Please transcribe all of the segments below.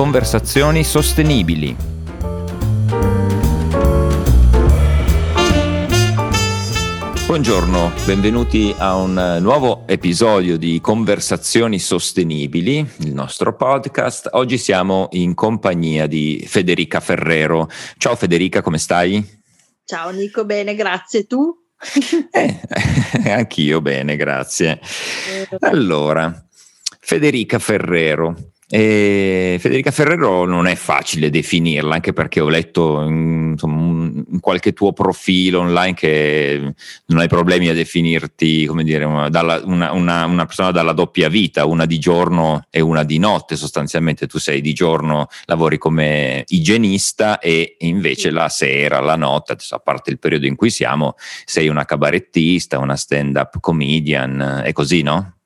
conversazioni sostenibili. Buongiorno, benvenuti a un nuovo episodio di Conversazioni Sostenibili, il nostro podcast. Oggi siamo in compagnia di Federica Ferrero. Ciao Federica, come stai? Ciao Nico, bene, grazie. Tu? Eh, anch'io bene, grazie. Eh. Allora, Federica Ferrero, e Federica Ferrero non è facile definirla, anche perché ho letto in, insomma, in, qualche tuo profilo online che non hai problemi a definirti come dire, una, una, una, una, persona dalla doppia vita, una di giorno e una di notte. Sostanzialmente tu sei di giorno, lavori come igienista e invece la sera, la notte, a parte il periodo in cui siamo, sei una cabarettista, una stand-up comedian e così, no?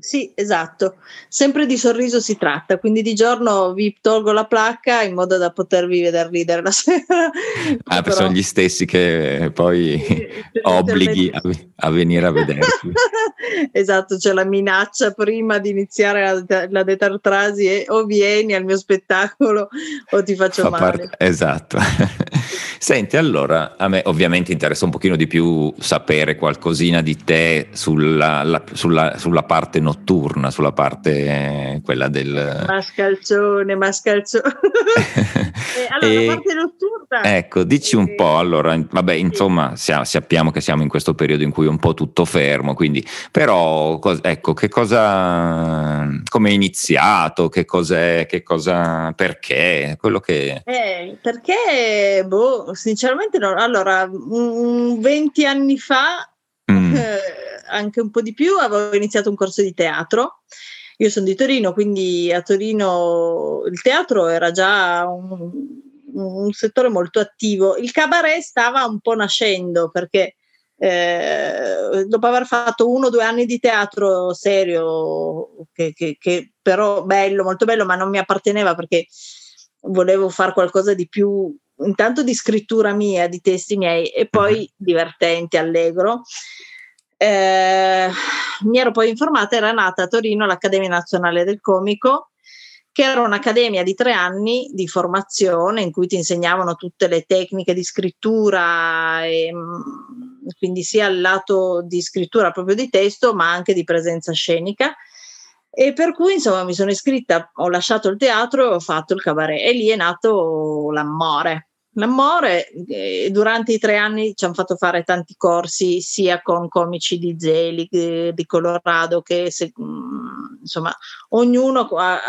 Sì, esatto. Sempre di sorriso si tratta, quindi di giorno vi tolgo la placca in modo da potervi vedere ridere la sera. Ah, Però... sono gli stessi che poi obblighi a, a, venire a vederti. esatto, c'è la minaccia prima di iniziare la, la detartrasi e o vieni al mio spettacolo o ti faccio Fa male. Parte, esatto. Senti, allora, a me ovviamente interessa un pochino di più sapere qualcosina di te sulla, la, sulla, sulla parte notturna, sulla parte eh, quella del... Mascalzone, mascalzone. eh, allora, e, la parte notturna... Ecco, dici un po', allora, vabbè, insomma, sappiamo che siamo in questo periodo in cui è un po' tutto fermo, quindi, però, ecco, che cosa, come è iniziato, che cos'è, che cosa, perché, quello che... Eh, perché, boh, sinceramente no. Allora, un 20 anni fa, mm. eh, anche un po' di più, avevo iniziato un corso di teatro. Io sono di Torino, quindi a Torino il teatro era già un, un settore molto attivo. Il cabaret stava un po' nascendo perché eh, dopo aver fatto uno o due anni di teatro serio, che, che, che, però bello, molto bello, ma non mi apparteneva perché volevo fare qualcosa di più intanto di scrittura mia, di testi miei e poi uh-huh. divertente, allegro. Eh, mi ero poi informata, era nata a Torino l'Accademia Nazionale del Comico, che era un'accademia di tre anni di formazione in cui ti insegnavano tutte le tecniche di scrittura, e, mm, quindi sia il lato di scrittura proprio di testo, ma anche di presenza scenica. E per cui insomma mi sono iscritta, ho lasciato il teatro e ho fatto il cabaret e lì è nato l'amore. L'amore, eh, durante i tre anni ci hanno fatto fare tanti corsi sia con comici di Zelig, eh, di Colorado, che se, mm, insomma ognuno ha,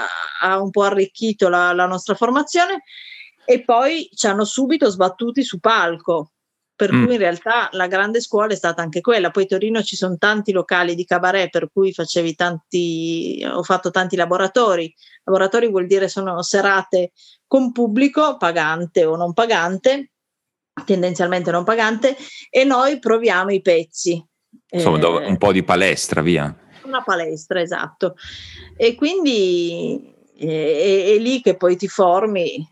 ha, un po' arricchito la, la nostra formazione e poi ci hanno subito sbattuti su palco, per mm. cui in realtà la grande scuola è stata anche quella. Poi a Torino ci sono tanti locali di cabaret, per cui facevi tanti, ho fatto tanti laboratori. Laboratori vuol dire sono serate con pubblico pagante o non pagante, tendenzialmente non pagante, e noi proviamo i pezzi. Insomma, eh, un po' di palestra, via. Una palestra, esatto. E quindi eh, è, lì che poi ti formi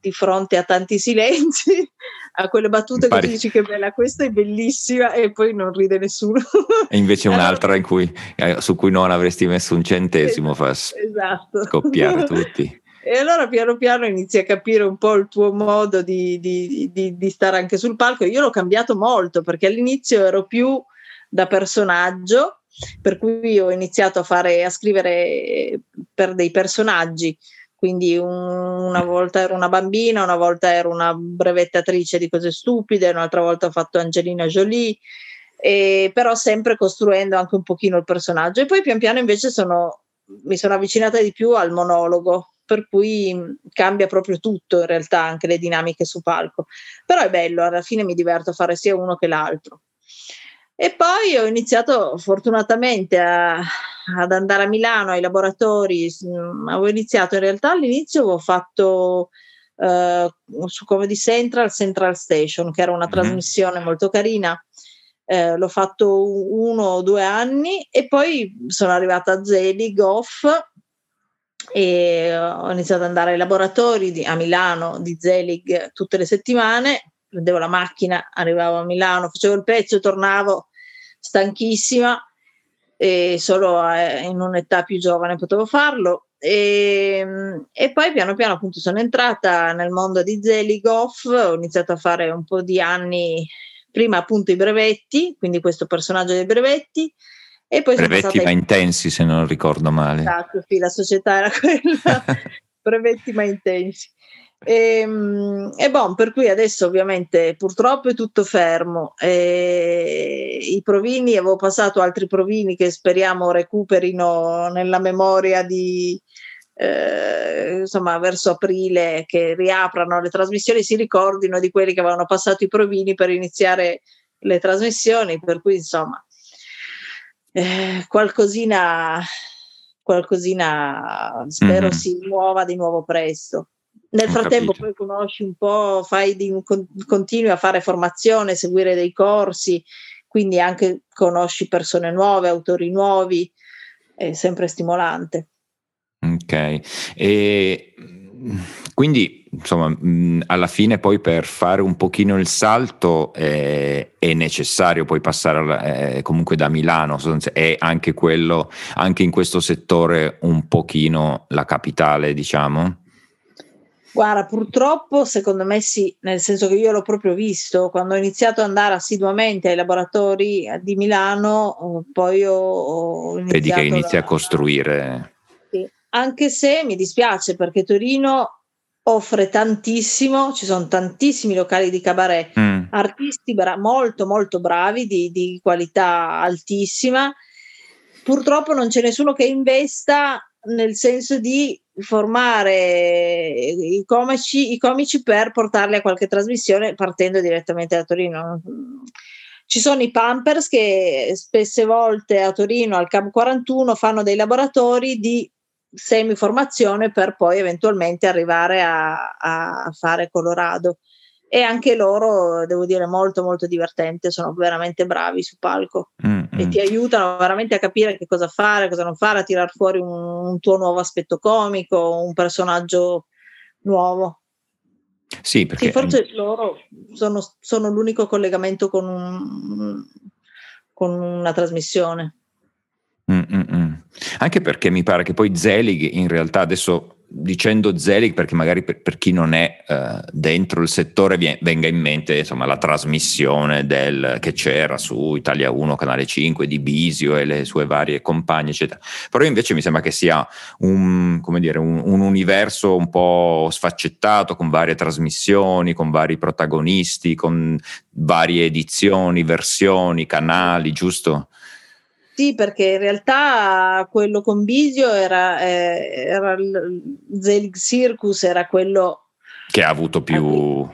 di fronte a tanti silenzi, a quelle battute Pari. che dici che bella, questa è bellissima e poi non ride nessuno. E invece un'altra cui, eh, su cui non avresti messo un centesimo fa esatto. scoppiare tutti. E allora piano piano inizi a capire un po' il tuo modo di, di, di, di, stare anche sul palco. Io l'ho cambiato molto perché all'inizio ero più da personaggio, per cui ho iniziato a, fare, a scrivere per dei personaggi. Quindi un, una volta ero una bambina, una volta ero una brevettatrice di cose stupide, un'altra volta ho fatto Angelina Jolie, e, però sempre costruendo anche un pochino il personaggio. E poi pian piano invece sono, mi sono avvicinata di più al monologo, per cui mm, cambia proprio tutto in realtà, anche le dinamiche su palco. Però è bello, alla fine mi diverto a fare sia uno che l'altro. E poi ho iniziato fortunatamente a, ad andare a Milano ai laboratori. Mm, avevo iniziato in realtà all'inizio, avevo fatto uh, su Comedy Central Central Station, che era una mm-hmm. trasmissione molto carina. Eh, l'ho fatto uno o due anni e poi sono arrivata a Zelig Off e ho iniziato ad andare ai laboratori di, a Milano di Zelig tutte le settimane, prendevo la macchina, arrivavo a Milano, facevo il pezzo, tornavo stanchissima e solo in un'età più giovane potevo farlo e, e, poi piano piano appunto sono entrata nel mondo di Zeligoff, ho iniziato a fare un po' di anni, prima appunto i brevetti, quindi questo personaggio dei brevetti, e poi brevetti ma ai... intensi se non ricordo male. Esatto, sì, la società era quella, brevetti ma intensi. E, ehm, e bon, per cui adesso ovviamente purtroppo è tutto fermo. E I provini, avevo passato altri provini che speriamo recuperino nella memoria di, eh, insomma, verso aprile che riaprano le trasmissioni, si ricordino di quelli che avevano passato i provini per iniziare le trasmissioni. Per cui, insomma, eh, qualcosina, qualcosina spero mm-hmm. si muova di nuovo presto. Nel frattempo poi conosci un po', fai di, continui a fare formazione, seguire dei corsi, quindi anche conosci persone nuove, autori nuovi, è sempre stimolante. Ok, e quindi insomma alla fine poi per fare un pochino il salto eh, è necessario poi passare eh, comunque da Milano, è anche quello, anche in questo settore un pochino la capitale diciamo? Guarda, purtroppo secondo me sì, nel senso che io l'ho proprio visto quando ho iniziato ad andare assiduamente ai laboratori di Milano, poi ho, ho iniziato Vedi che inizi a costruire. Sì. Anche se mi dispiace perché Torino offre tantissimo, ci sono tantissimi locali di cabaret, mm. artisti bra- molto molto bravi, di, di qualità altissima. Purtroppo non c'è nessuno che investa nel senso di formare i comici, i comici per portarli a qualche trasmissione partendo direttamente da Torino. Ci sono i Pampers che spesse volte a Torino al Camp 41 fanno dei laboratori di semiformazione per poi eventualmente arrivare a, a fare Colorado. E anche loro, devo dire, molto molto divertente, sono veramente bravi su palco. Mm, e mm. ti aiutano veramente a capire che cosa fare, cosa non fare, a tirar fuori un, un tuo nuovo aspetto comico, un personaggio nuovo. Sì, perché sì, forse loro sono, sono, l'unico collegamento con, un, con una trasmissione. Mm, mm, mm. Anche perché mi pare che poi Zelig in realtà adesso dicendo Zelig perché magari per, per chi non è uh, dentro il settore viene, venga in mente insomma, la trasmissione del, che c'era su Italia 1, Canale 5 di Bisio e le sue varie compagne eccetera però invece mi sembra che sia un, dire, un, un universo un po' sfaccettato con varie trasmissioni, con vari protagonisti, con varie edizioni, versioni, canali, giusto? Sì, perché in realtà quello con Bisio era, eh, era il Zelig Circus, era quello che ha avuto più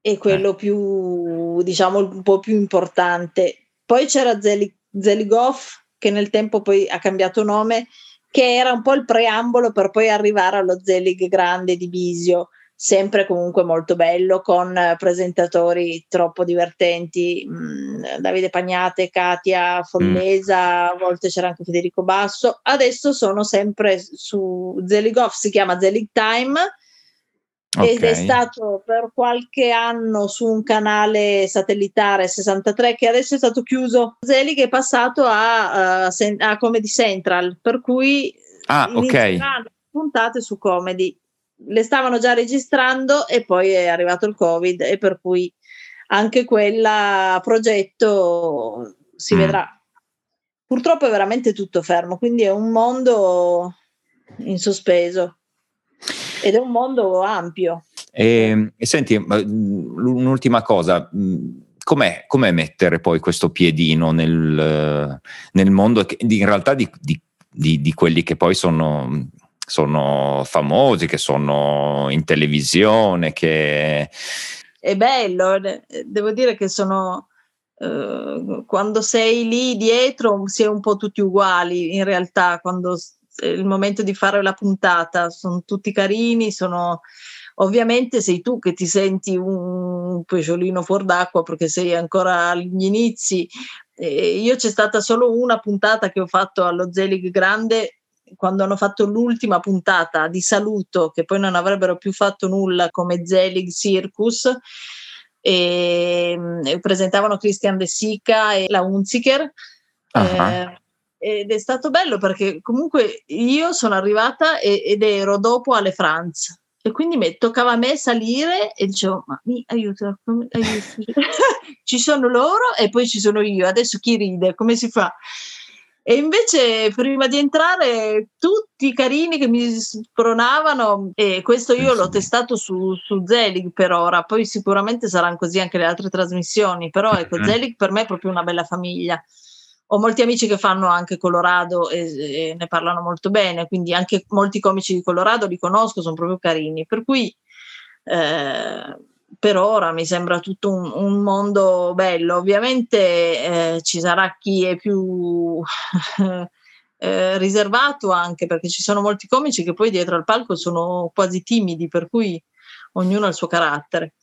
e quello eh. più diciamo un po' più importante. Poi c'era Zelig, Zeligoff che nel tempo poi ha cambiato nome, che era un po' il preambolo per poi arrivare allo Zelig grande di Bisio sempre comunque molto bello con presentatori troppo divertenti, mh, mm, Davide Pagnate, Katia Follesa, mm. a volte c'era anche Federico Basso, adesso sono sempre su Zeligoff, si chiama Zelig Time okay. ed è stato per qualche anno su un canale satellitare 63 che adesso è stato chiuso, Zelig è passato a, uh, a Comedy Central, per cui ah, okay. puntate su Comedy le stavano già registrando e poi è arrivato il covid e per cui anche quella progetto si mm. vedrà. Purtroppo è veramente tutto fermo, quindi è un mondo in sospeso ed è un mondo ampio. E, ehm, e senti, un'ultima cosa, mm, com'è, com'è, mettere poi questo piedino nel, nel mondo in realtà di, di, di, di quelli che poi sono sono famosi, che sono in televisione, che... È bello, devo dire che sono... Uh, quando sei lì dietro si è un po' tutti uguali in realtà, quando è il momento di fare la puntata, sono tutti carini, sono... Ovviamente sei tu che ti senti un pesciolino fuor d'acqua perché sei ancora agli inizi. E io c'è stata solo una puntata che ho fatto allo Zelig Grande quando hanno fatto l'ultima puntata di saluto, che poi non avrebbero più fatto nulla come Zelig Circus, e, e presentavano Christian De Sica e la Unziker. Uh-huh. Eh, ed è stato bello perché comunque io sono arrivata e, ed ero dopo alle Franz e quindi mi toccava a me salire e dicevo ma mi aiuto, aiuto. ci sono loro e poi ci sono io adesso chi ride come si fa e invece prima di entrare tutti carini che mi spronavano e questo io l'ho testato su, su Zelig per ora, poi sicuramente saranno così anche le altre trasmissioni, però ecco mm. Zelig per me è proprio una bella famiglia. Ho molti amici che fanno anche Colorado e, e ne parlano molto bene, quindi anche molti comici di Colorado li conosco, sono proprio carini, per cui eh, per ora mi sembra tutto un, un mondo bello. Ovviamente eh, ci sarà chi è più eh, riservato anche perché ci sono molti comici che poi dietro al palco sono quasi timidi, per cui ognuno ha il suo carattere.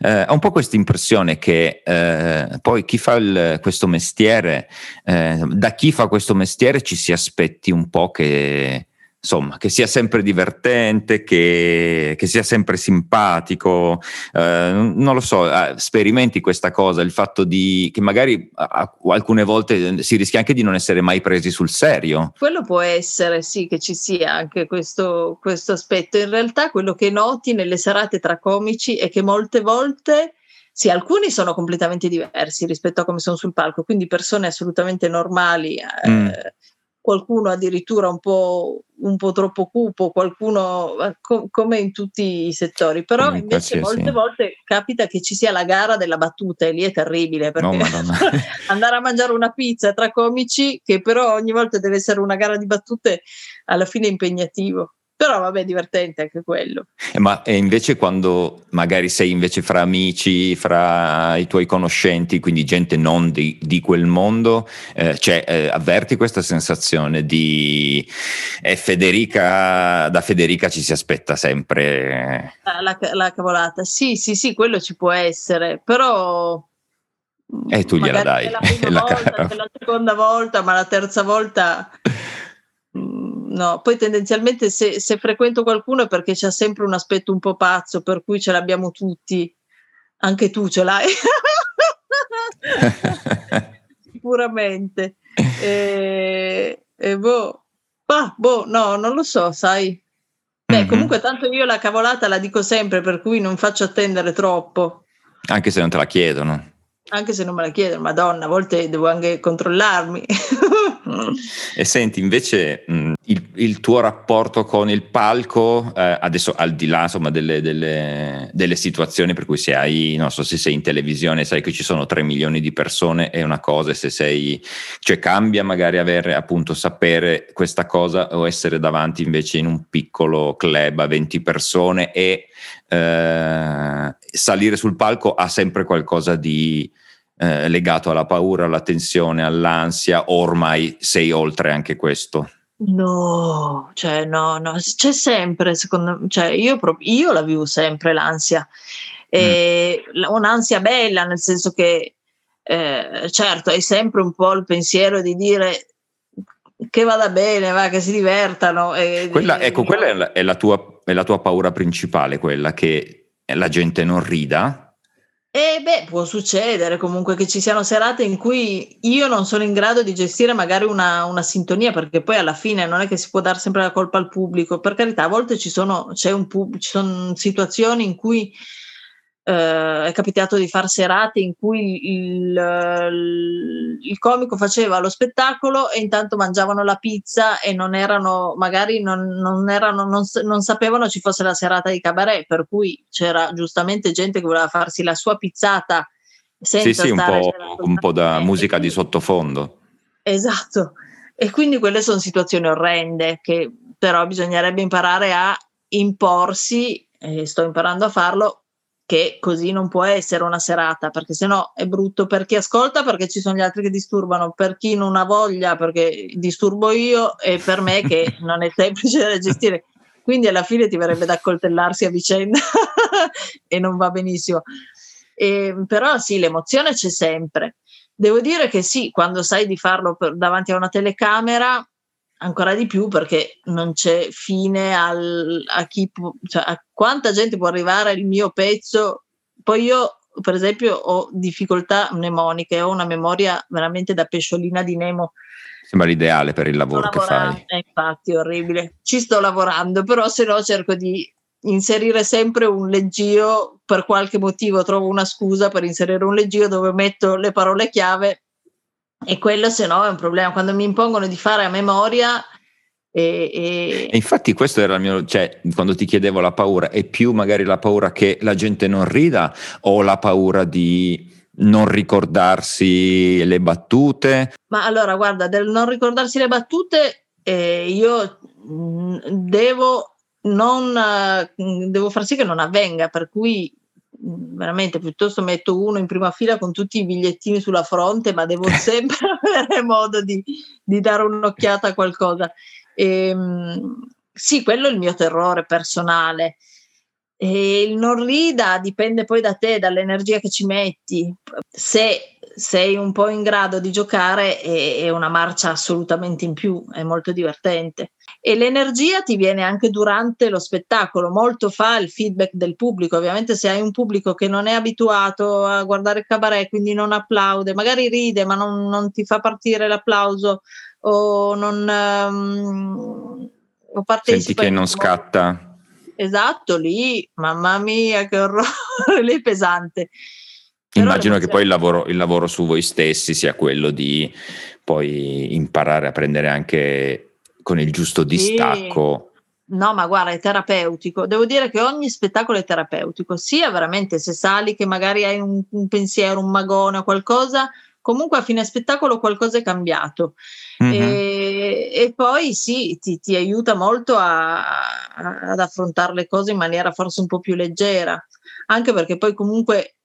Eh, ho un po' questa impressione che eh, poi chi fa il, questo mestiere, eh, da chi fa questo mestiere ci si aspetti un po' che insomma, che sia sempre divertente, che, che sia sempre simpatico, eh, non lo so, eh, sperimenti questa cosa, il fatto di che magari a, alcune volte si rischia anche di non essere mai presi sul serio. Quello può essere, sì, che ci sia anche questo, questo aspetto. In realtà quello che noti nelle serate tra comici è che molte volte... Sì, alcuni sono completamente diversi rispetto a come sono sul palco, quindi persone assolutamente normali, eh, mm qualcuno addirittura un po', un po troppo cupo, qualcuno co- come in tutti i settori, però invece molte volte capita che ci sia la gara della battuta e lì è terribile perché no, andare a mangiare una pizza tra comici che però ogni volta deve essere una gara di battute alla fine è impegnativo. Però vabbè, divertente anche quello. Eh, ma invece quando magari sei invece fra amici, fra i tuoi conoscenti, quindi gente non di, di quel mondo, eh, cioè, eh, avverti questa sensazione di eh, Federica, da Federica ci si aspetta sempre. Ah, la, la cavolata, sì, sì, sì, quello ci può essere, però e tu gliela dai. La prima volta, la seconda volta, ma la terza volta no, poi tendenzialmente se, se, frequento qualcuno è perché c'è sempre un aspetto un po' pazzo, per cui ce l'abbiamo tutti, anche tu ce l'hai. Sicuramente. E, e boh, bah, boh, no, non lo so, sai. Beh, mm-hmm. comunque tanto io la cavolata la dico sempre, per cui non faccio attendere troppo. Anche se non te la chiedono anche se non me la chiedono, madonna, a volte devo anche controllarmi. e senti, invece mh, il, il, tuo rapporto con il palco, eh, adesso al di là insomma, delle, delle, delle, situazioni per cui se hai, non so se sei in televisione, sai che ci sono 3 milioni di persone è una cosa, se sei, cioè cambia magari avere appunto sapere questa cosa o essere davanti invece in un piccolo club a 20 persone e eh, salire sul palco ha sempre qualcosa di eh, legato alla paura, alla tensione, all'ansia, ormai sei oltre anche questo? No, cioè no, no, c'è sempre, secondo me, cioè io, proprio, io la vivo sempre l'ansia, e mm. un'ansia bella, nel senso che eh, certo hai sempre un po' il pensiero di dire che vada bene, va, che si divertano. E, quella, ecco, quella è la, è la, tua, è la tua paura principale, quella che la gente non rida, e beh, può succedere comunque che ci siano serate in cui io non sono in grado di gestire magari una, una, sintonia, perché poi alla fine non è che si può dare sempre la colpa al pubblico. Per carità, a volte ci sono, pub- ci sono situazioni in cui eh, è capitato di fare serate in cui il, il, comico faceva lo spettacolo e intanto mangiavano la pizza e non erano, magari non, non, erano, non, non sapevano ci fosse la serata di cabaret, per cui c'era giustamente gente che voleva farsi la sua pizzata senza sì, sì, un po', un po' da musica di sottofondo. Esatto. E quindi quelle sono situazioni orrende che però bisognerebbe imparare a imporsi, e sto imparando a farlo, che così non può essere una serata, perché sennò è brutto per chi ascolta, perché ci sono gli altri che disturbano, per chi non ha voglia, perché disturbo io, e per me che non è semplice da gestire. Quindi alla fine ti verrebbe da accoltellarsi a vicenda e non va benissimo. E, però sì, l'emozione c'è sempre. Devo dire che sì, quando sai di farlo per, davanti a una telecamera, ancora di più perché non c'è fine al, a, chi cioè a quanta gente può arrivare il mio pezzo. Poi io per esempio ho difficoltà mnemoniche, ho una memoria veramente da pesciolina di Nemo. Sembra l'ideale per il lavoro che fai. Eh, infatti, orribile. Ci sto lavorando, però se no cerco di inserire sempre un leggio per qualche motivo trovo una scusa per inserire un leggio dove metto le parole chiave e quello se no è un problema quando mi impongono di fare a memoria e, e... e, infatti questo era il mio, cioè quando ti chiedevo la paura, è più magari la paura che la gente non rida o la paura di non ricordarsi le battute? Ma allora guarda, del non ricordarsi le battute eh, io mh, devo non devo far sì che non avvenga, per cui veramente piuttosto metto uno in prima fila con tutti i bigliettini sulla fronte, ma devo sempre avere modo di, di, dare un'occhiata a qualcosa. E, ehm, sì, quello è il mio terrore personale. E il non rida dipende poi da te, dall'energia che ci metti. Se sei un po' in grado di giocare è, una marcia assolutamente in più, è molto divertente. E l'energia ti viene anche durante lo spettacolo, molto fa il feedback del pubblico. Ovviamente se hai un pubblico che non è abituato a guardare il cabaret, quindi non applaude, magari ride ma non, non ti fa partire l'applauso o non... Um, o Senti che non scatta Esatto, lì, mamma mia, che orrore, lì è pesante. Però Immagino che poi il lavoro, il lavoro, su voi stessi sia quello di poi imparare a prendere anche con il giusto distacco. Sì. No, ma guarda, è terapeutico. Devo dire che ogni spettacolo è terapeutico, sia veramente se sali che magari hai un, un pensiero, un magone o qualcosa, comunque a fine spettacolo qualcosa è cambiato. Mm-hmm. E, e, poi sì, ti, ti aiuta molto a, ad affrontare le cose in maniera forse un po' più leggera, anche perché poi comunque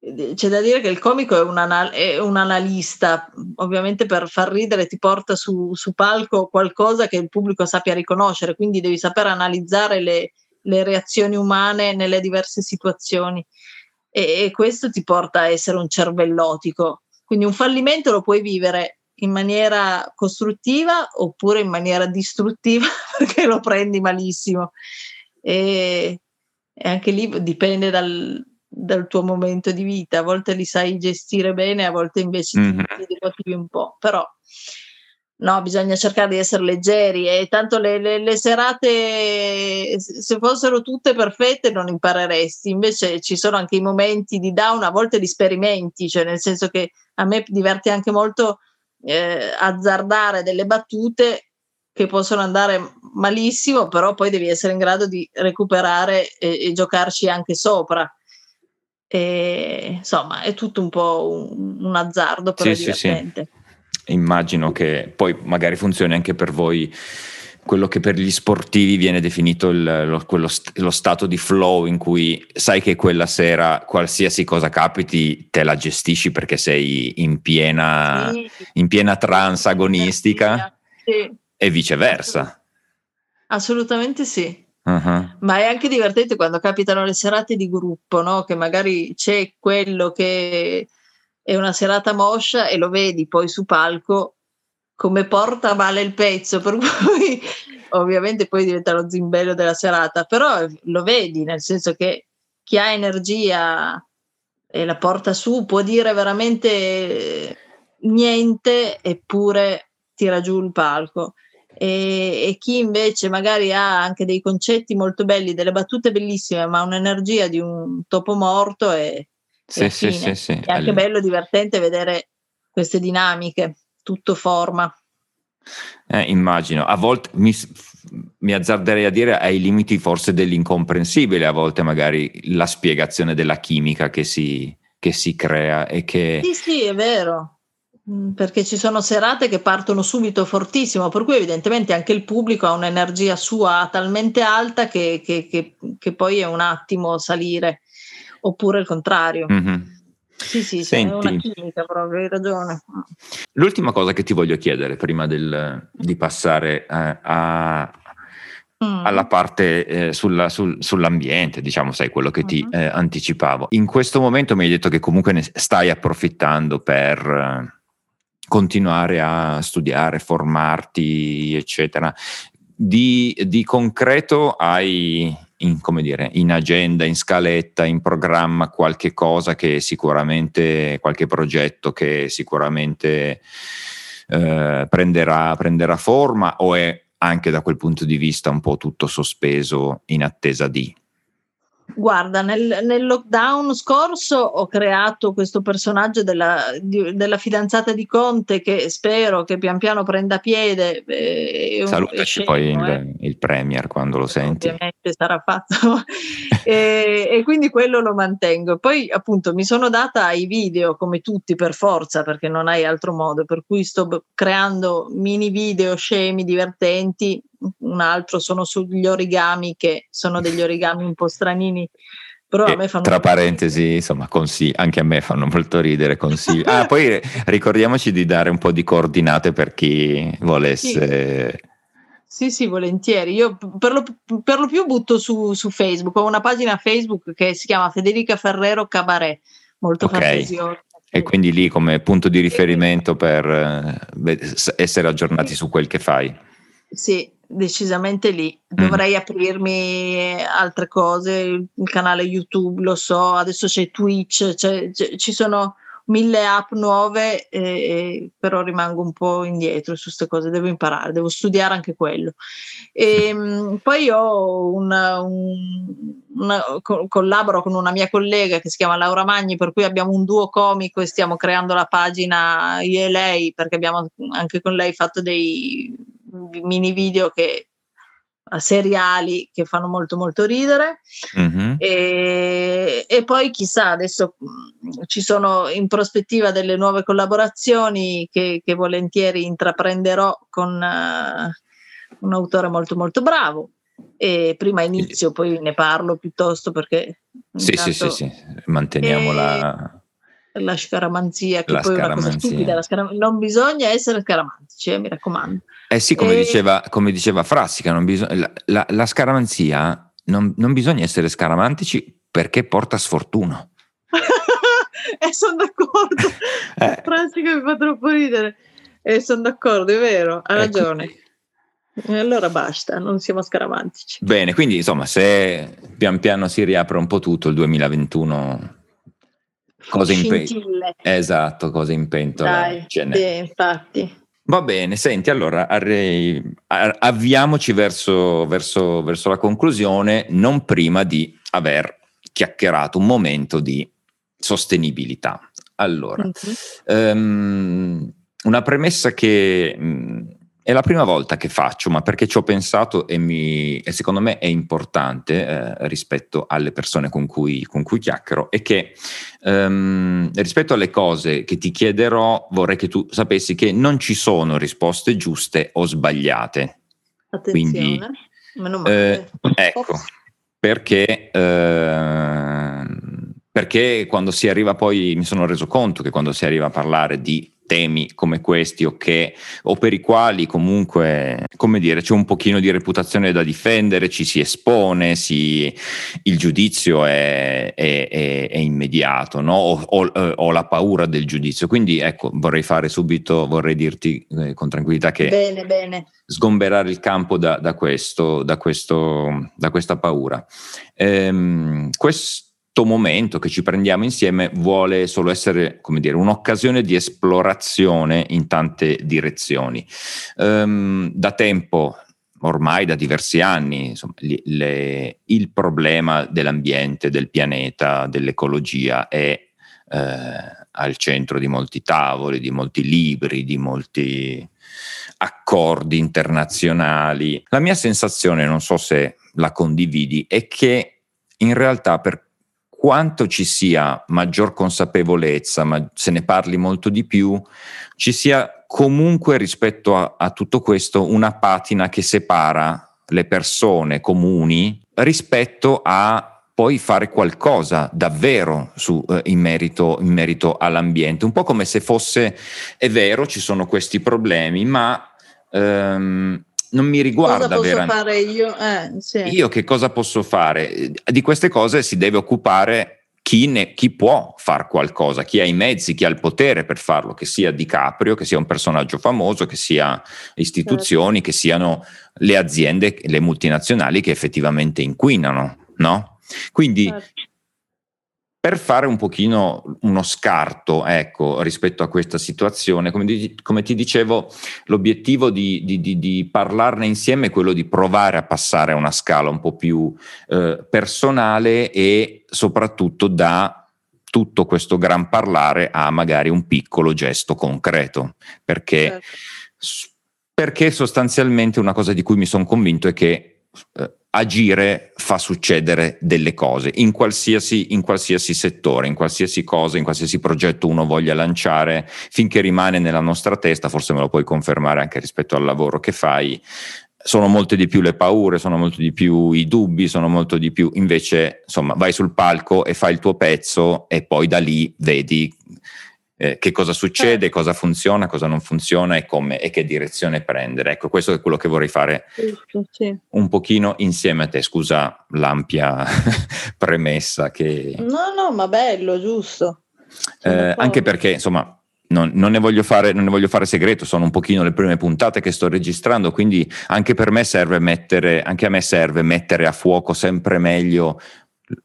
eh, c'è da dire che il comico è un, anal- è un analista, ovviamente per far ridere ti porta su, su, palco qualcosa che il pubblico sappia riconoscere, quindi devi saper analizzare le, le reazioni umane nelle diverse situazioni e, e questo ti porta a essere un cervellotico. Quindi un fallimento lo puoi vivere in maniera costruttiva oppure in maniera distruttiva perché lo prendi malissimo. E, e anche lì dipende dal, dal, tuo momento di vita. A volte li sai gestire bene, a volte invece mm-hmm. ti, ti motivi un po'. Però no, bisogna cercare di essere leggeri e tanto le, le, le, serate, se fossero tutte perfette, non impareresti. Invece ci sono anche i momenti di down, a volte li sperimenti, cioè nel senso che a me diverte anche molto eh, azzardare delle battute che possono andare malissimo, però poi devi essere in grado di recuperare e, e giocarci anche sopra. E, insomma, è tutto un po' un, un azzardo, però sì. Sì, sì. Immagino che poi magari funzioni anche per voi quello che per gli sportivi viene definito il, lo, quello, lo, stato di flow in cui sai che quella sera qualsiasi cosa capiti te la gestisci perché sei in piena, sì. in piena trans agonistica sì. e viceversa. Assolutamente sì. Uh-huh. Ma è anche divertente quando capitano le serate di gruppo, no? che magari c'è quello che è una serata moscia e lo vedi poi su palco come porta male il pezzo, per cui ovviamente poi diventa lo zimbello della serata, però lo vedi, nel senso che chi ha energia e la porta su può dire veramente niente eppure tira giù il palco. E, e, chi invece magari ha anche dei concetti molto belli, delle battute bellissime, ma un'energia di un topo morto è, sì, sì, sì, sì, è anche bello, divertente vedere queste dinamiche tutto forma. Eh, immagino, a volte mi, mi, azzarderei a dire ai limiti forse dell'incomprensibile, a volte magari la spiegazione della chimica che si, che si crea e che... Sì, sì, è vero, mm, perché ci sono serate che partono subito fortissimo, per cui evidentemente anche il pubblico ha un'energia sua talmente alta che, che, che, che poi è un attimo salire, oppure il contrario. Mm-hmm. Sì, sì, Senti, è una chimica proprio, hai ragione. L'ultima cosa che ti voglio chiedere prima del, di passare eh, a, mm. alla parte eh, sulla, sul, sull'ambiente, diciamo, sai, quello che ti mm eh, anticipavo. In questo momento mi hai detto che comunque ne stai approfittando per eh, continuare a studiare, formarti, eccetera. Di, di concreto hai in, dire, in agenda, in scaletta, in programma qualche cosa che sicuramente, qualche progetto che sicuramente eh, prenderà, prenderà forma o è anche da quel punto di vista un po' tutto sospeso in attesa di? Guarda, nel, nel, lockdown scorso ho creato questo personaggio della, di, della, fidanzata di Conte che spero che pian piano prenda piede. Eh, Salutaci scemo, poi il, eh. il, Premier quando lo senti. Ovviamente sarà fatto. e, e, quindi quello lo mantengo. Poi appunto mi sono data ai video come tutti per forza perché non hai altro modo, per cui sto creando mini video scemi, divertenti un altro sono sugli origami che sono degli origami un po' stranini. Però a me fanno tra parentesi, insomma, consigli, anche a me fanno molto ridere consigli. Ah, poi ricordiamoci di dare un po' di coordinate per chi volesse. Sì. Sì, sì, volentieri. Io per lo, per lo più butto su, su, Facebook. Ho una pagina Facebook che si chiama Federica Ferrero Cabaret, molto okay. fantasiosa. E quindi lì come punto di riferimento per eh, essere aggiornati su quel che fai. Sì, decisamente lì. Dovrei mm. aprirmi altre cose, il canale YouTube, lo so, adesso c'è Twitch, c'è, c'è, ci sono mille app nuove, eh, però rimango un po' indietro su queste cose, devo imparare, devo studiare anche quello. E, ehm, poi ho una, un, una, co- collaboro con una mia collega che si chiama Laura Magni, per cui abbiamo un duo comico e stiamo creando la pagina io e lei, perché abbiamo anche con lei fatto dei mini video che seriali che fanno molto molto ridere. Mm-hmm. e, e, poi chissà adesso mm, ci sono in prospettiva delle nuove collaborazioni che, che volentieri intraprenderò con uh, un autore molto molto bravo. E prima inizio poi ne parlo piuttosto perché sì sì sì sì. Manteniamo la la scaramanzia, che la poi è una cosa stupida, scaram- non bisogna essere scaramantici, eh, mi raccomando. Eh sì, come, e... diceva, come diceva Frassica, bisog- la, la, la, scaramanzia non, non, bisogna essere scaramantici perché porta sfortuna. e eh, sono d'accordo, eh. Frassica mi fa troppo ridere, e sono d'accordo, è vero, ha ragione. Ecco. E allora basta, non siamo scaramantici. Bene, quindi insomma, se pian piano si riapre un po' tutto, il 2021 Cosa in pentola. Esatto, cosa in pentola. Dai, sì, infatti. Va bene, senti, allora arre... avviamoci verso, verso, verso la conclusione, non prima di aver chiacchierato un momento di sostenibilità. Allora, mm-hmm. um, una premessa che mh, è la prima volta che faccio, ma perché ci ho pensato e, mi, e secondo me è importante eh, rispetto alle persone con cui, con cui chiacchiero, è che ehm, rispetto alle cose che ti chiederò vorrei che tu sapessi che non ci sono risposte giuste o sbagliate. Attenzione, Quindi, meno male. Eh, ecco, perché... Eh, perché quando si arriva poi, mi sono reso conto che quando si arriva a parlare di temi come questi o, che, o per i quali comunque, come dire, c'è un pochino di reputazione da difendere, ci si espone, si, il giudizio è, è, è, è immediato, no? o, o, eh, ho la paura del giudizio. Quindi ecco, vorrei fare subito, vorrei dirti eh, con tranquillità che bene, bene. sgomberare il campo da, da, questo, da, questo, da questa paura. Ehm, questo momento che ci prendiamo insieme vuole solo essere, come dire, un'occasione di esplorazione in tante direzioni. Um, da tempo, ormai da diversi anni, insomma, le, il problema dell'ambiente, del pianeta, dell'ecologia è eh, al centro di molti tavoli, di molti libri, di molti accordi internazionali. La mia sensazione, non so se la condividi, è che in realtà per quanto ci sia maggior consapevolezza, ma se ne parli molto di più, ci sia comunque rispetto a, a tutto questo una patina che separa le persone comuni rispetto a poi fare qualcosa davvero su, eh, in, merito, in, merito, all'ambiente. Un po' come se fosse, è vero, ci sono questi problemi, ma ehm, non mi riguarda cosa posso fare io? Eh, sì. io che cosa posso fare? Di queste cose si deve occupare chi, ne, chi può fare qualcosa, chi ha i mezzi, chi ha il potere per farlo, che sia Di Caprio, che sia un personaggio famoso, che sia istituzioni, certo. che siano le aziende, le multinazionali che effettivamente inquinano, no? Quindi certo per fare un pochino uno scarto ecco, rispetto a questa situazione, come, di, come ti dicevo, l'obiettivo di, di, di, parlarne insieme è quello di provare a passare a una scala un po' più eh, personale e soprattutto da tutto questo gran parlare a magari un piccolo gesto concreto, perché, certo. perché sostanzialmente una cosa di cui mi sono convinto è che eh, agire fa succedere delle cose in qualsiasi, in qualsiasi, settore, in qualsiasi cosa, in qualsiasi progetto uno voglia lanciare, finché rimane nella nostra testa, forse me lo puoi confermare anche rispetto al lavoro che fai, sono molte di più le paure, sono molto di più i dubbi, sono molto di più invece, insomma, vai sul palco e fai il tuo pezzo e poi da lì vedi eh, che cosa succede, cosa funziona, cosa non funziona e, come, e che direzione prendere. Ecco, questo è quello che vorrei fare sì. un pochino insieme a te. Scusa l'ampia premessa che... No, no, ma bello, giusto. Eh, anche perché, insomma, non, non, ne voglio fare, non ne voglio fare segreto, sono un pochino le prime puntate che sto registrando, quindi anche per me serve mettere, anche a me serve mettere a fuoco sempre meglio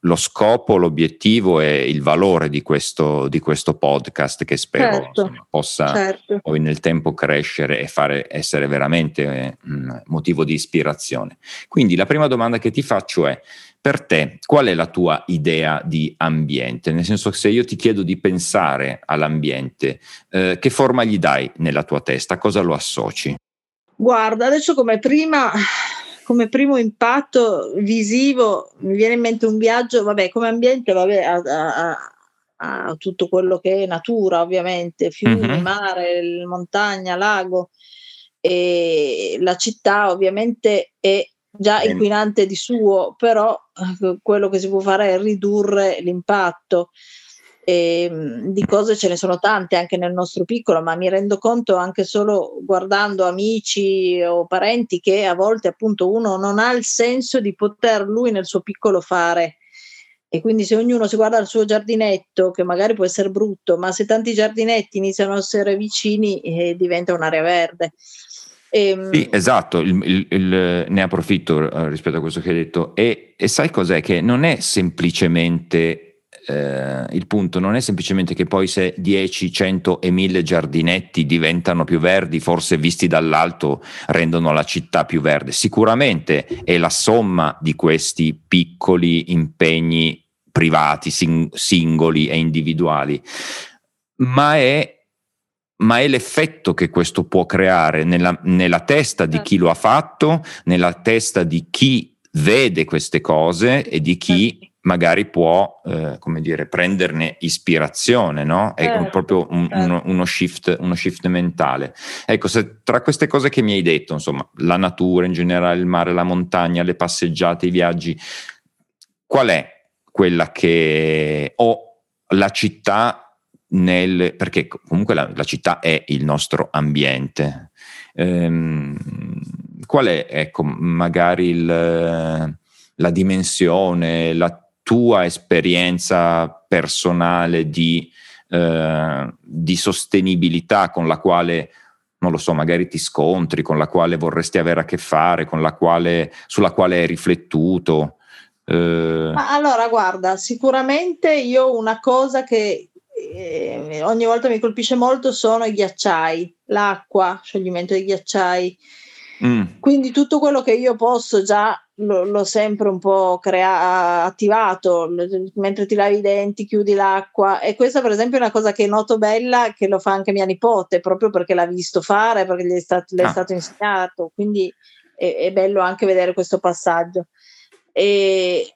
lo scopo, l'obiettivo e il valore di questo, di questo podcast che spero certo, insomma, possa certo. poi nel tempo crescere e fare, essere veramente eh, motivo di ispirazione. Quindi la prima domanda che ti faccio è, per te qual è la tua idea di ambiente? Nel senso che se io ti chiedo di pensare all'ambiente, eh, che forma gli dai nella tua testa? Cosa lo associ? Guarda, adesso come prima come primo impatto visivo mi viene in mente un viaggio, vabbè, come ambiente, vabbè, a, a, a tutto quello che è natura, ovviamente, fiumi, mm-hmm. mare, montagna, lago. E la città ovviamente è già inquinante di suo, però eh, quello che si può fare è ridurre l'impatto. E, ehm, di cose ce ne sono tante anche nel nostro piccolo, ma mi rendo conto anche solo guardando amici o parenti che a volte appunto uno non ha il senso di poter lui nel suo piccolo fare. E quindi se ognuno si guarda al suo giardinetto, che magari può essere brutto, ma se tanti giardinetti iniziano a essere vicini, eh, diventa un'area verde. E, ehm, sì, esatto, il, il, il, ne approfitto eh, rispetto a questo che hai detto. E, e sai cos'è? Che non è semplicemente eh, il punto non è semplicemente che poi se 10, 100 e 1000 giardinetti diventano più verdi, forse visti dall'alto rendono la città più verde. Sicuramente è la somma di questi piccoli impegni privati, sing- singoli e individuali, ma è ma è l'effetto che questo può creare nella, nella, testa di chi lo ha fatto, nella testa di chi vede queste cose e di chi certo magari può, eh, come dire, prenderne ispirazione, no? È certo, proprio un, certo. uno, uno, shift, uno, shift, mentale. Ecco, se tra queste cose che mi hai detto, insomma, la natura in generale, il mare, la montagna, le passeggiate, i viaggi, qual è quella che ho la città nel, perché comunque la, la città è il nostro ambiente. Ehm, qual è, ecco, magari il, la dimensione, la tua esperienza personale di, eh, di sostenibilità con la quale non lo so, magari ti scontri, con la quale vorresti avere a che fare, la quale, sulla quale hai riflettuto? Eh... allora, guarda, sicuramente io una cosa che eh, ogni volta mi colpisce molto sono i ghiacciai, l'acqua, scioglimento dei ghiacciai. Mm. Quindi tutto quello che io posso già l'ho sempre un po' crea- attivato mentre ti lavi i denti, chiudi l'acqua e questa per esempio è una cosa che noto bella che lo fa anche mia nipote proprio perché l'ha visto fare, perché gli è stato, le è ah. stato insegnato, quindi è, è, bello anche vedere questo passaggio. E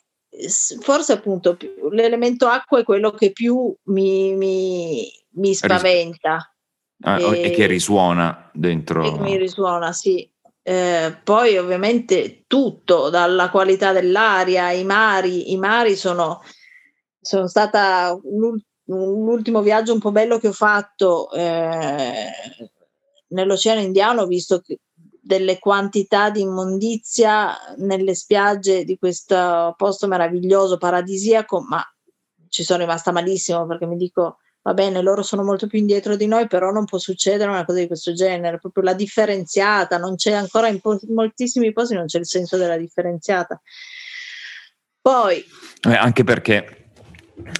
forse appunto l'elemento acqua è quello che più mi, mi, mi spaventa. Ah, e, e, che risuona dentro. E mi risuona, sì. Eh, poi ovviamente tutto, dalla qualità dell'aria, i mari, i mari sono, sono stata l'ultimo viaggio un po' bello che ho fatto eh, nell'Oceano Indiano, ho visto delle quantità di immondizia nelle spiagge di questo posto meraviglioso, paradisiaco, ma ci sono rimasta malissimo perché mi dico va bene, loro sono molto più indietro di noi, però non può succedere una cosa di questo genere, proprio la differenziata, non c'è ancora in, po- moltissimi posti non c'è il senso della differenziata. Poi... Eh, anche perché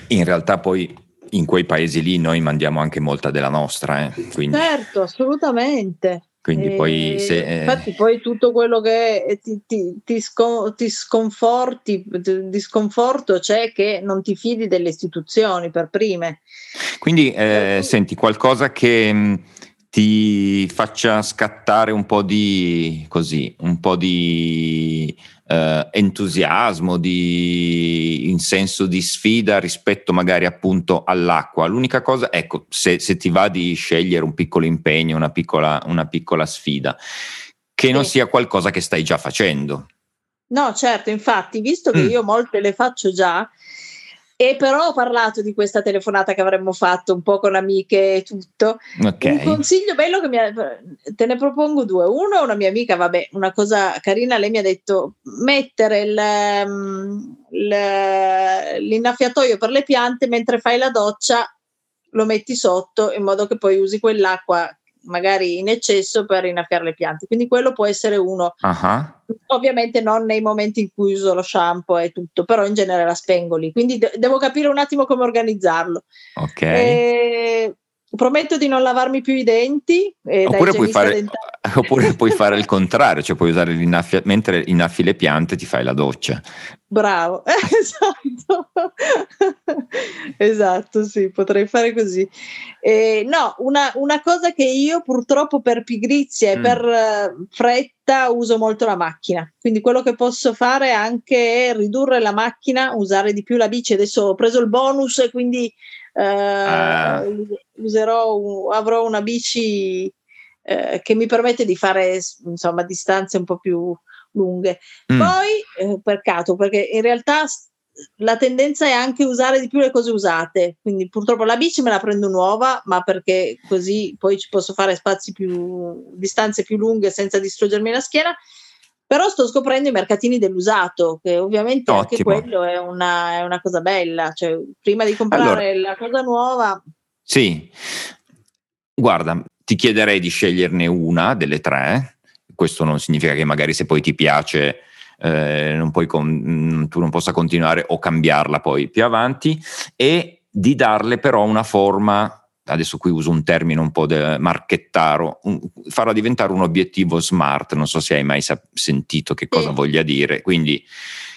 in realtà poi in quei paesi lì noi mandiamo anche molta della nostra. Eh, quindi... Certo, assolutamente. Quindi e poi se, eh... Infatti poi tutto quello che ti, ti, ti, scon- ti sconforti, di sconforto c'è che non ti fidi delle istituzioni per prime. Quindi eh, senti qualcosa che ti faccia scattare un po' di così, un po' di eh, entusiasmo, di, in senso di sfida rispetto magari appunto all'acqua. L'unica cosa, ecco, se, se ti va di scegliere un piccolo impegno, una piccola, una piccola sfida, che sì. non sia qualcosa che stai già facendo. No, certo, infatti, visto che mm. io molte le faccio già, e però ho parlato di questa telefonata che avremmo fatto un po' con amiche e tutto. Okay. Un consiglio bello che mi ha, te ne propongo due. Uno, una mia amica, vabbè, una cosa carina, lei mi ha detto mettere il, mm, il, l'innaffiatoio per le piante mentre fai la doccia, lo metti sotto in modo che poi usi quell'acqua magari in eccesso per innaffiare le piante. Quindi quello può essere uno. Uh-huh. Ovviamente non nei momenti in cui uso lo shampoo e tutto, però in genere la spengo lì. Quindi de- devo capire un attimo come organizzarlo. Ok. E prometto di non lavarmi più i denti. Oppure puoi, fare, oppure, puoi fare, il contrario, cioè puoi usare l'innaffia, mentre innaffi le piante ti fai la doccia. Bravo, esatto, esatto, sì, potrei fare così. Eh, no, una, una, cosa che io purtroppo per pigrizia e mm. per uh, fretta uso molto la macchina, quindi quello che posso fare anche è ridurre la macchina, usare di più la bici. Adesso ho preso il bonus e quindi uh, ah. userò, avrò una bici uh, che mi permette di fare insomma distanze un po' più lunghe. Mm. Poi, eh, peccato, perché in realtà la tendenza è anche usare di più le cose usate, quindi purtroppo la bici me la prendo nuova, ma perché così poi ci posso fare spazi più, distanze più lunghe senza distruggermi la schiena. Però sto scoprendo i mercatini dell'usato, che ovviamente Ottimo. anche quello è una, è una, cosa bella, cioè prima di comprare allora, la cosa nuova. Sì, guarda, ti chiederei di sceglierne una delle tre questo non significa che magari se poi ti piace eh, non con, mm, tu non possa continuare o cambiarla poi più avanti e di darle però una forma adesso qui uso un termine un po' marchettaro, un, farla diventare un obiettivo smart, non so se hai mai sa- sentito che cosa sì. voglia dire, quindi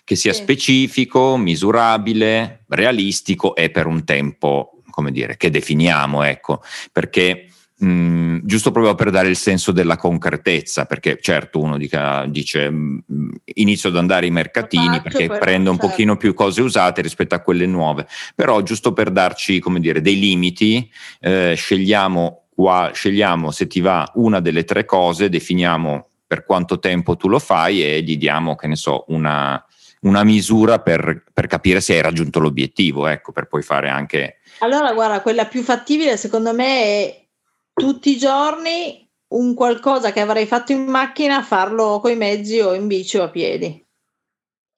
che sia sì. specifico, misurabile, realistico e per un tempo, come dire, che definiamo, ecco, perché mm, giusto proprio per dare il senso della concretezza, perché certo uno dica, dice mh, mm, inizio ad andare ai mercatini perché però, prendo un certo. pochino più cose usate rispetto a quelle nuove, però giusto per darci come dire, dei limiti, eh, scegliamo, qua, scegliamo se ti va una delle tre cose, definiamo per quanto tempo tu lo fai e gli diamo, che ne so, una, una misura per, per, capire se hai raggiunto l'obiettivo, ecco, per poi fare anche... Allora, guarda, quella più fattibile secondo me è tutti i giorni un qualcosa che avrei fatto in macchina, farlo con i mezzi o in bici o a piedi.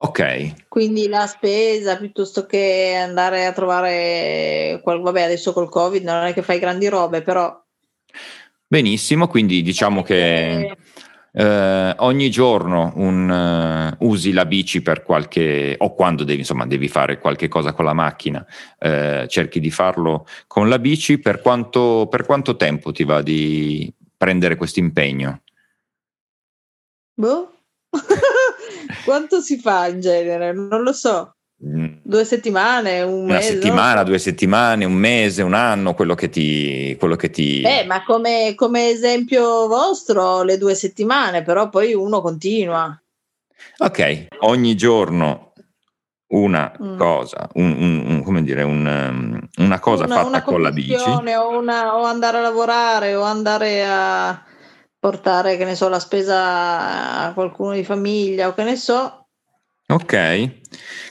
Ok. Quindi la spesa piuttosto che andare a trovare, vabbè adesso col Covid non è che fai grandi robe, però... Benissimo, quindi diciamo che eh, ogni giorno un, uh, usi la bici per qualche, o quando devi, insomma, devi fare qualche cosa con la macchina, eh, cerchi di farlo con la bici, per quanto, per quanto tempo ti va di prendere questo impegno? Boh. Quanto si fa in genere? Non lo so. Due settimane, un Una mese. Settimana, due settimane, un mese, un anno, quello che ti. Quello che ti... Eh, ma come, come esempio vostro, le due settimane, però poi uno continua. Ok, ogni giorno una mm. cosa, un, un, come dire, un, um, una cosa una, fatta una con la bici. O, una, o andare a lavorare o andare a portare, che ne so, la spesa a qualcuno di famiglia o che ne so, Ok,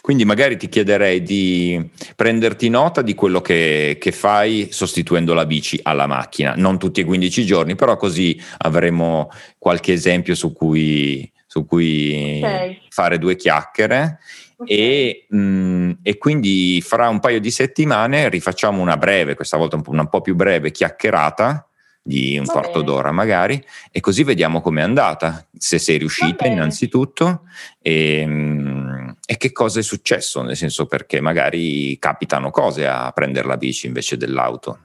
quindi magari ti chiederei di prenderti nota di quello che, che, fai sostituendo la bici alla macchina, non tutti e 15 giorni, però così avremo qualche esempio su cui, su cui okay. fare due chiacchiere. Okay. E, mh, mm, e, quindi fra un paio di settimane rifacciamo una breve, questa volta un po', una po più breve chiacchierata di un Va quarto bene. d'ora magari e così vediamo com'è andata, se sei riuscita innanzitutto e, mm, e, che cosa è successo, nel senso perché magari capitano cose a prendere la bici invece dell'auto.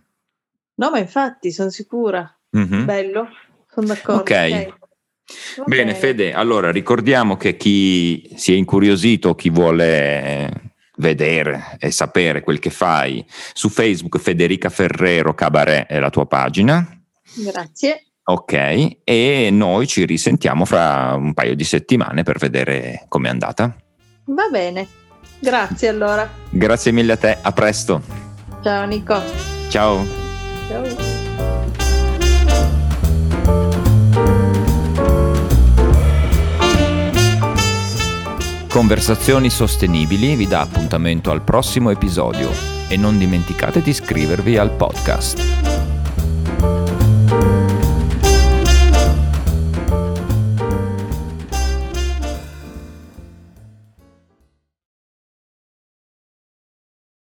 No, ma infatti sono sicura. Mm-hmm. Bello, sono d'accordo. Ok. okay. Bene, Fede, allora ricordiamo che chi si è incuriosito, chi vuole vedere e sapere quel che fai, su Facebook Federica Ferrero Cabaret è la tua pagina. Grazie. Ok, e noi ci risentiamo fra un paio di settimane per vedere com'è andata. Va bene, grazie allora. Grazie mille a te, a presto. Ciao Nico. Ciao. Ciao. Conversazioni Sostenibili vi dà appuntamento al prossimo episodio e non dimenticate di iscrivervi al podcast.